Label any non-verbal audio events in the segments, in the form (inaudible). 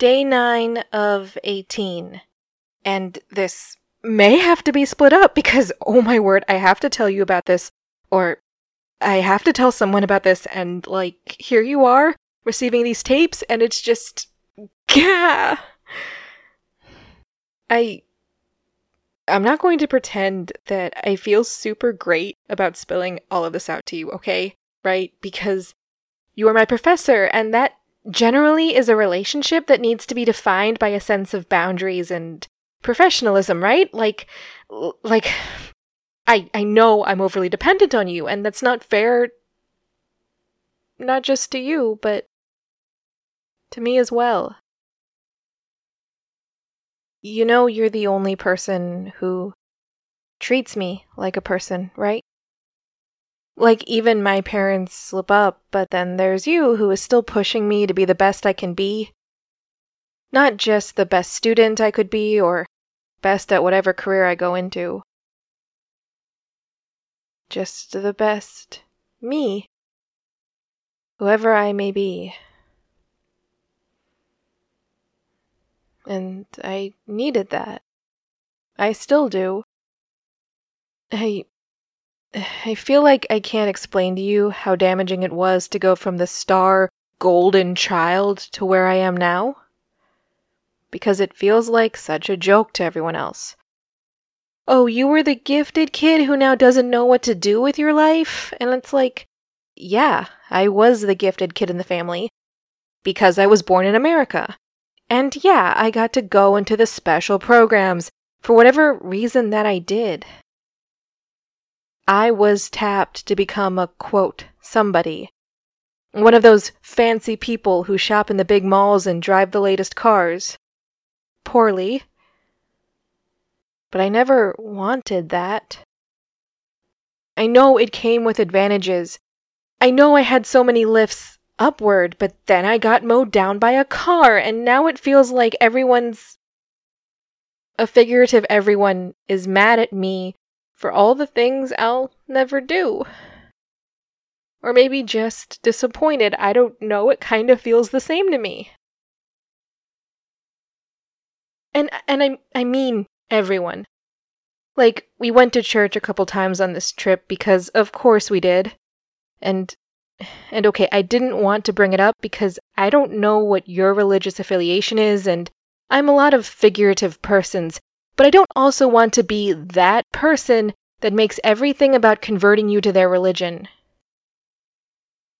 day 9 of 18. And this may have to be split up because, oh my word, I have to tell you about this, or I have to tell someone about this, and like, here you are receiving these tapes, and it's just. Gah! I. I'm not going to pretend that I feel super great about spilling all of this out to you, okay? Right? Because you are my professor, and that generally is a relationship that needs to be defined by a sense of boundaries and professionalism, right? Like, like, I I know I'm overly dependent on you, and that's not fair. Not just to you, but to me as well. You know, you're the only person who treats me like a person, right? Like, even my parents slip up, but then there's you who is still pushing me to be the best I can be. Not just the best student I could be, or best at whatever career I go into. Just the best me. Whoever I may be. And I needed that. I still do. I I feel like I can't explain to you how damaging it was to go from the star golden child to where I am now. Because it feels like such a joke to everyone else. Oh, you were the gifted kid who now doesn't know what to do with your life? And it's like, yeah, I was the gifted kid in the family. Because I was born in America. And yeah, I got to go into the special programs for whatever reason that I did. I was tapped to become a quote, somebody. One of those fancy people who shop in the big malls and drive the latest cars. Poorly. But I never wanted that. I know it came with advantages. I know I had so many lifts upward, but then I got mowed down by a car, and now it feels like everyone's. A figurative everyone is mad at me for all the things I'll never do. Or maybe just disappointed. I don't know. It kind of feels the same to me. And and I I mean everyone. Like we went to church a couple times on this trip because of course we did. And and okay, I didn't want to bring it up because I don't know what your religious affiliation is and I'm a lot of figurative persons but I don't also want to be that person that makes everything about converting you to their religion.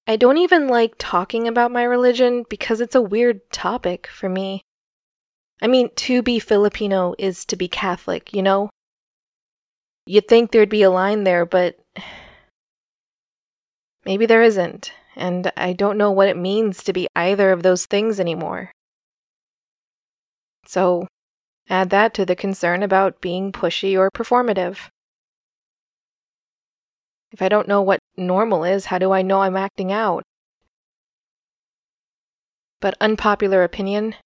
I don't even like talking about my religion because it's a weird topic for me. I mean, to be Filipino is to be Catholic, you know? You'd think there'd be a line there, but maybe there isn't, and I don't know what it means to be either of those things anymore. So, Add that to the concern about being pushy or performative. If I don't know what normal is, how do I know I'm acting out? But unpopular opinion,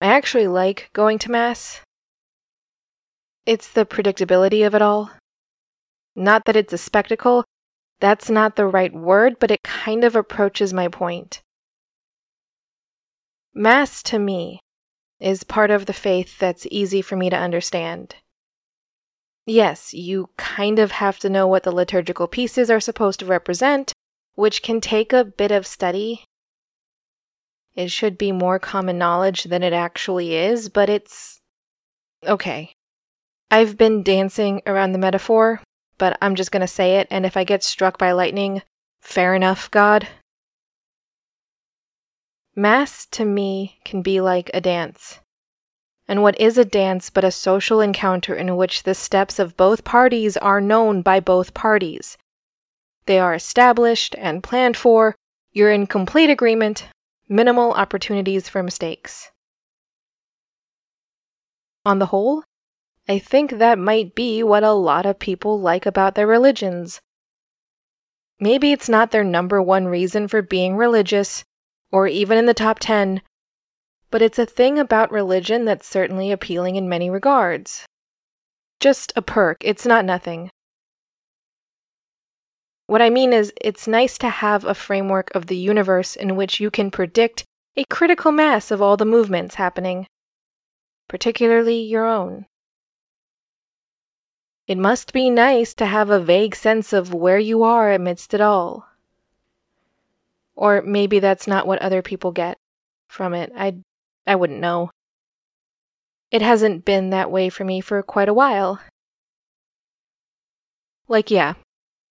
I actually like going to Mass. It's the predictability of it all. Not that it's a spectacle, that's not the right word, but it kind of approaches my point. Mass to me is part of the faith that's easy for me to understand. Yes, you kind of have to know what the liturgical pieces are supposed to represent, which can take a bit of study. It should be more common knowledge than it actually is, but it's. Okay. I've been dancing around the metaphor, but I'm just gonna say it, and if I get struck by lightning, fair enough, God. Mass to me can be like a dance. And what is a dance but a social encounter in which the steps of both parties are known by both parties? They are established and planned for, you're in complete agreement, minimal opportunities for mistakes. On the whole, I think that might be what a lot of people like about their religions. Maybe it's not their number one reason for being religious, or even in the top 10, but it's a thing about religion that's certainly appealing in many regards. Just a perk, it's not nothing. What I mean is, it's nice to have a framework of the universe in which you can predict a critical mass of all the movements happening, particularly your own. It must be nice to have a vague sense of where you are amidst it all. Or maybe that's not what other people get from it. I I wouldn't know. It hasn't been that way for me for quite a while. Like, yeah,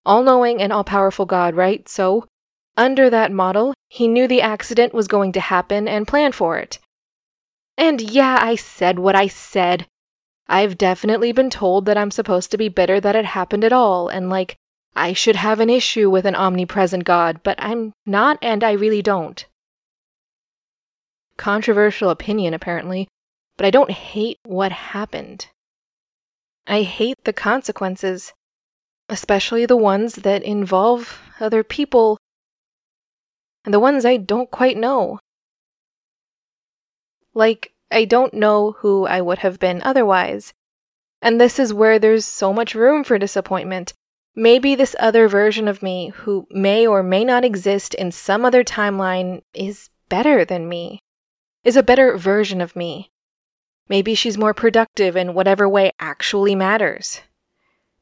all knowing and all powerful God, right? So, under that model, he knew the accident was going to happen and planned for it. And yeah, I said what I said. I've definitely been told that I'm supposed to be bitter that it happened at all, and like, I should have an issue with an omnipresent God, but I'm not, and I really don't. Controversial opinion, apparently, but I don't hate what happened. I hate the consequences, especially the ones that involve other people and the ones I don't quite know. Like, I don't know who I would have been otherwise. And this is where there's so much room for disappointment. Maybe this other version of me, who may or may not exist in some other timeline, is better than me, is a better version of me. Maybe she's more productive in whatever way actually matters.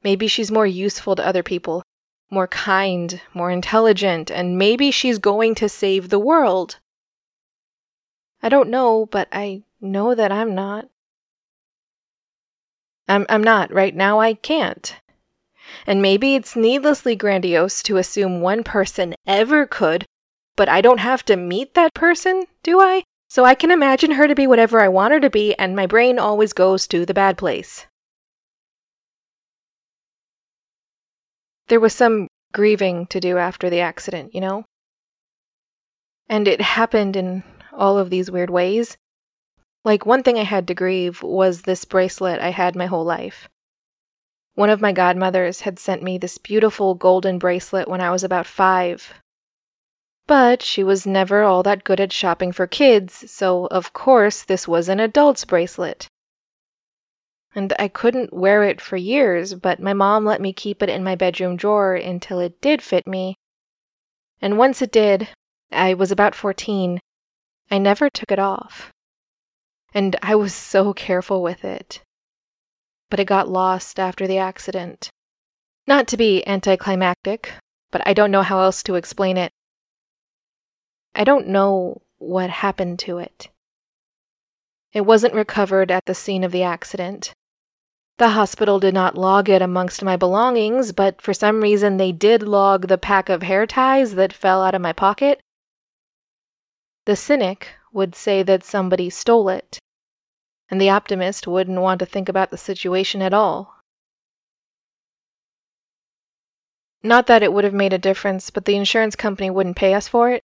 Maybe she's more useful to other people, more kind, more intelligent, and maybe she's going to save the world. I don't know, but I know that I'm not. I'm, I'm not. Right now, I can't. And maybe it's needlessly grandiose to assume one person ever could, but I don't have to meet that person, do I? So I can imagine her to be whatever I want her to be, and my brain always goes to the bad place. There was some grieving to do after the accident, you know? And it happened in all of these weird ways. Like, one thing I had to grieve was this bracelet I had my whole life. One of my godmothers had sent me this beautiful golden bracelet when I was about five. But she was never all that good at shopping for kids, so of course this was an adult's bracelet and I couldn't wear it for years, but my mom let me keep it in my bedroom drawer until it did fit me. And once it did, I was about 14, I never took it off. And I was so careful with it. But it got lost after the accident. Not to be anticlimactic, but I don't know how else to explain it. I don't know what happened to it. It wasn't recovered at the scene of the accident, the hospital did not log it amongst my belongings, but for some reason they did log the pack of hair ties that fell out of my pocket. The cynic would say that somebody stole it, and the optimist wouldn't want to think about the situation at all. Not that it would have made a difference, but the insurance company wouldn't pay us for it.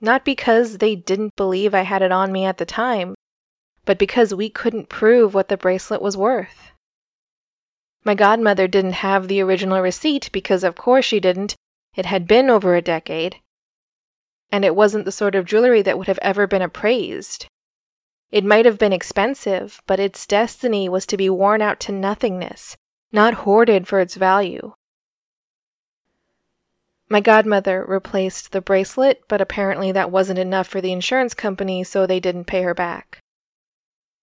Not because they didn't believe I had it on me at the time, but because we couldn't prove what the bracelet was worth. My godmother didn't have the original receipt because, of course, she didn't. It had been over a decade. And it wasn't the sort of jewelry that would have ever been appraised. It might have been expensive, but its destiny was to be worn out to nothingness, not hoarded for its value. My godmother replaced the bracelet, but apparently that wasn't enough for the insurance company, so they didn't pay her back.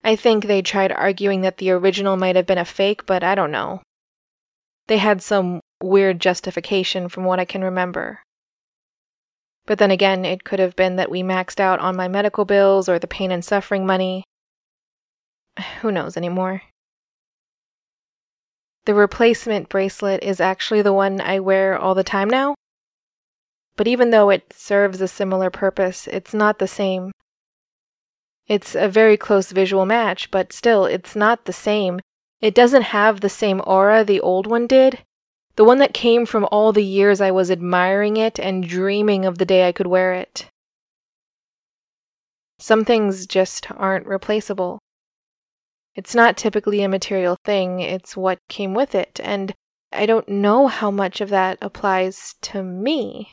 I think they tried arguing that the original might have been a fake, but I don't know. They had some weird justification from what I can remember. But then again, it could have been that we maxed out on my medical bills or the pain and suffering money. (sighs) Who knows anymore? The replacement bracelet is actually the one I wear all the time now. But even though it serves a similar purpose, it's not the same. It's a very close visual match, but still, it's not the same. It doesn't have the same aura the old one did. The one that came from all the years I was admiring it and dreaming of the day I could wear it. Some things just aren't replaceable. It's not typically a material thing, it's what came with it, and I don't know how much of that applies to me.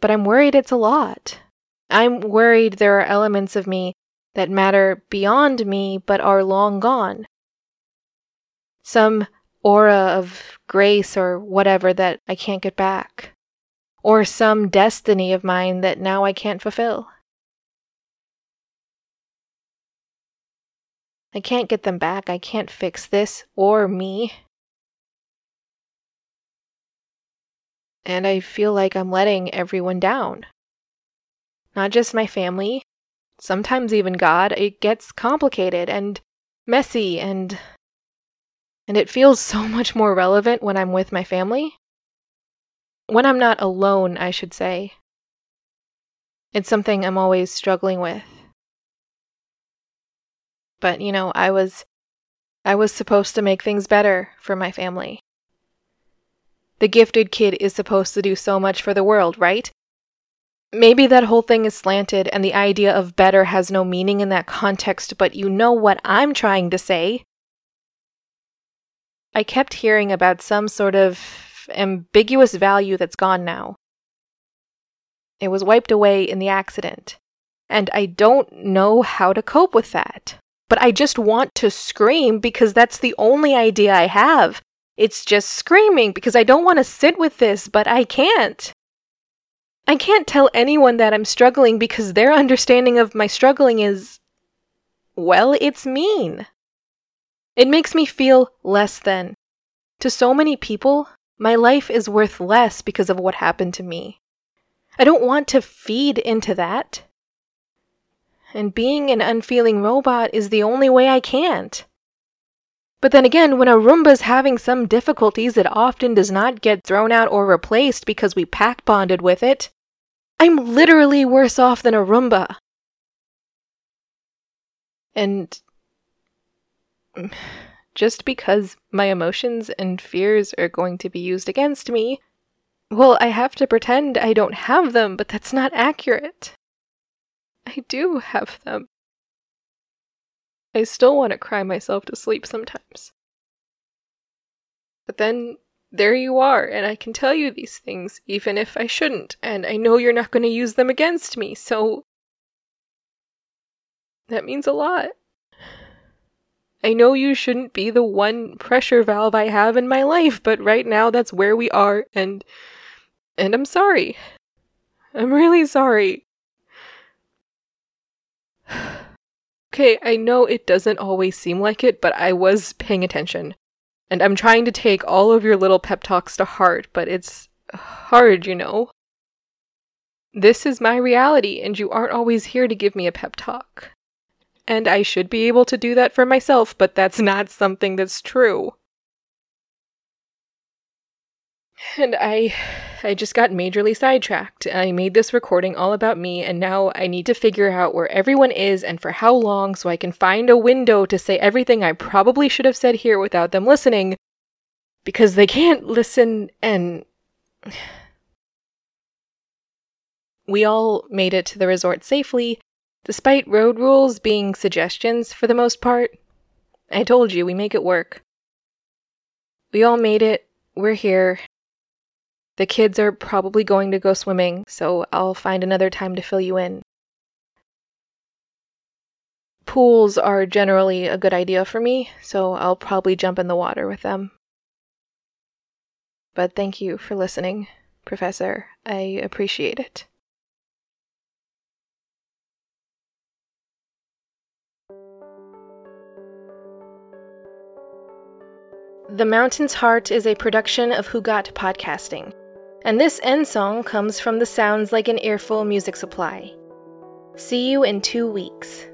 But I'm worried it's a lot. I'm worried there are elements of me that matter beyond me but are long gone. Some aura of grace or whatever that I can't get back. or some destiny of mine that now I can't fulfill. I can't get them back. I can't fix this or me. And I feel like I'm letting everyone down. Not just my family, sometimes even God. It gets complicated and messy and and it feels so (laughs) much more relevant when I'm with my family. When I'm not alone, I should say. It's something I'm always struggling with. But, you know, I was I was supposed to make things better for my family. The gifted kid is supposed to do so much for the world, right? Maybe that whole thing is slanted and the idea of better has no meaning in that context, but you know what I'm trying to say. I kept hearing about some sort of ambiguous value that's gone now. It was wiped away in the accident, and I don't know how to cope with that. But I just want to scream because that's the only idea I have. It's just screaming because I don't want to sit with this, but I can't. I can't tell anyone that I'm struggling because their understanding of my struggling is. well, it's mean. It makes me feel less than. To so many people, my life is worth less because of what happened to me. I don't want to feed into that. And being an unfeeling robot is the only way I can't. But then again, when a Roomba's having some difficulties, it often does not get thrown out or replaced because we pack bonded with it. I'm literally worse off than a Roomba. And just because my emotions and fears are going to be used against me, well, I have to pretend I don't have them, but that's not accurate. I do have them. I still want to cry myself to sleep sometimes. But then there you are, and I can tell you these things, even if I shouldn't, and I know you're not going to use them against me, so. That means a lot. I know you shouldn't be the one pressure valve I have in my life, but right now that's where we are, and. and I'm sorry. I'm really sorry. (sighs) Okay, I know it doesn't always seem like it, but I was paying attention. And I'm trying to take all of your little pep talks to heart, but it's hard, you know. This is my reality, and you aren't always here to give me a pep talk. And I should be able to do that for myself, but that's not something that's true. And I I just got majorly sidetracked. I made this recording all about me and now I need to figure out where everyone is and for how long so I can find a window to say everything I probably should have said here without them listening because they can't listen and (sighs) We all made it to the resort safely despite road rules being suggestions for the most part. I told you we make it work. We all made it. We're here. The kids are probably going to go swimming, so I'll find another time to fill you in. Pools are generally a good idea for me, so I'll probably jump in the water with them. But thank you for listening, Professor. I appreciate it. The Mountain's Heart is a production of Hugot Podcasting. And this end song comes from the Sounds Like an Earful music supply. See you in two weeks.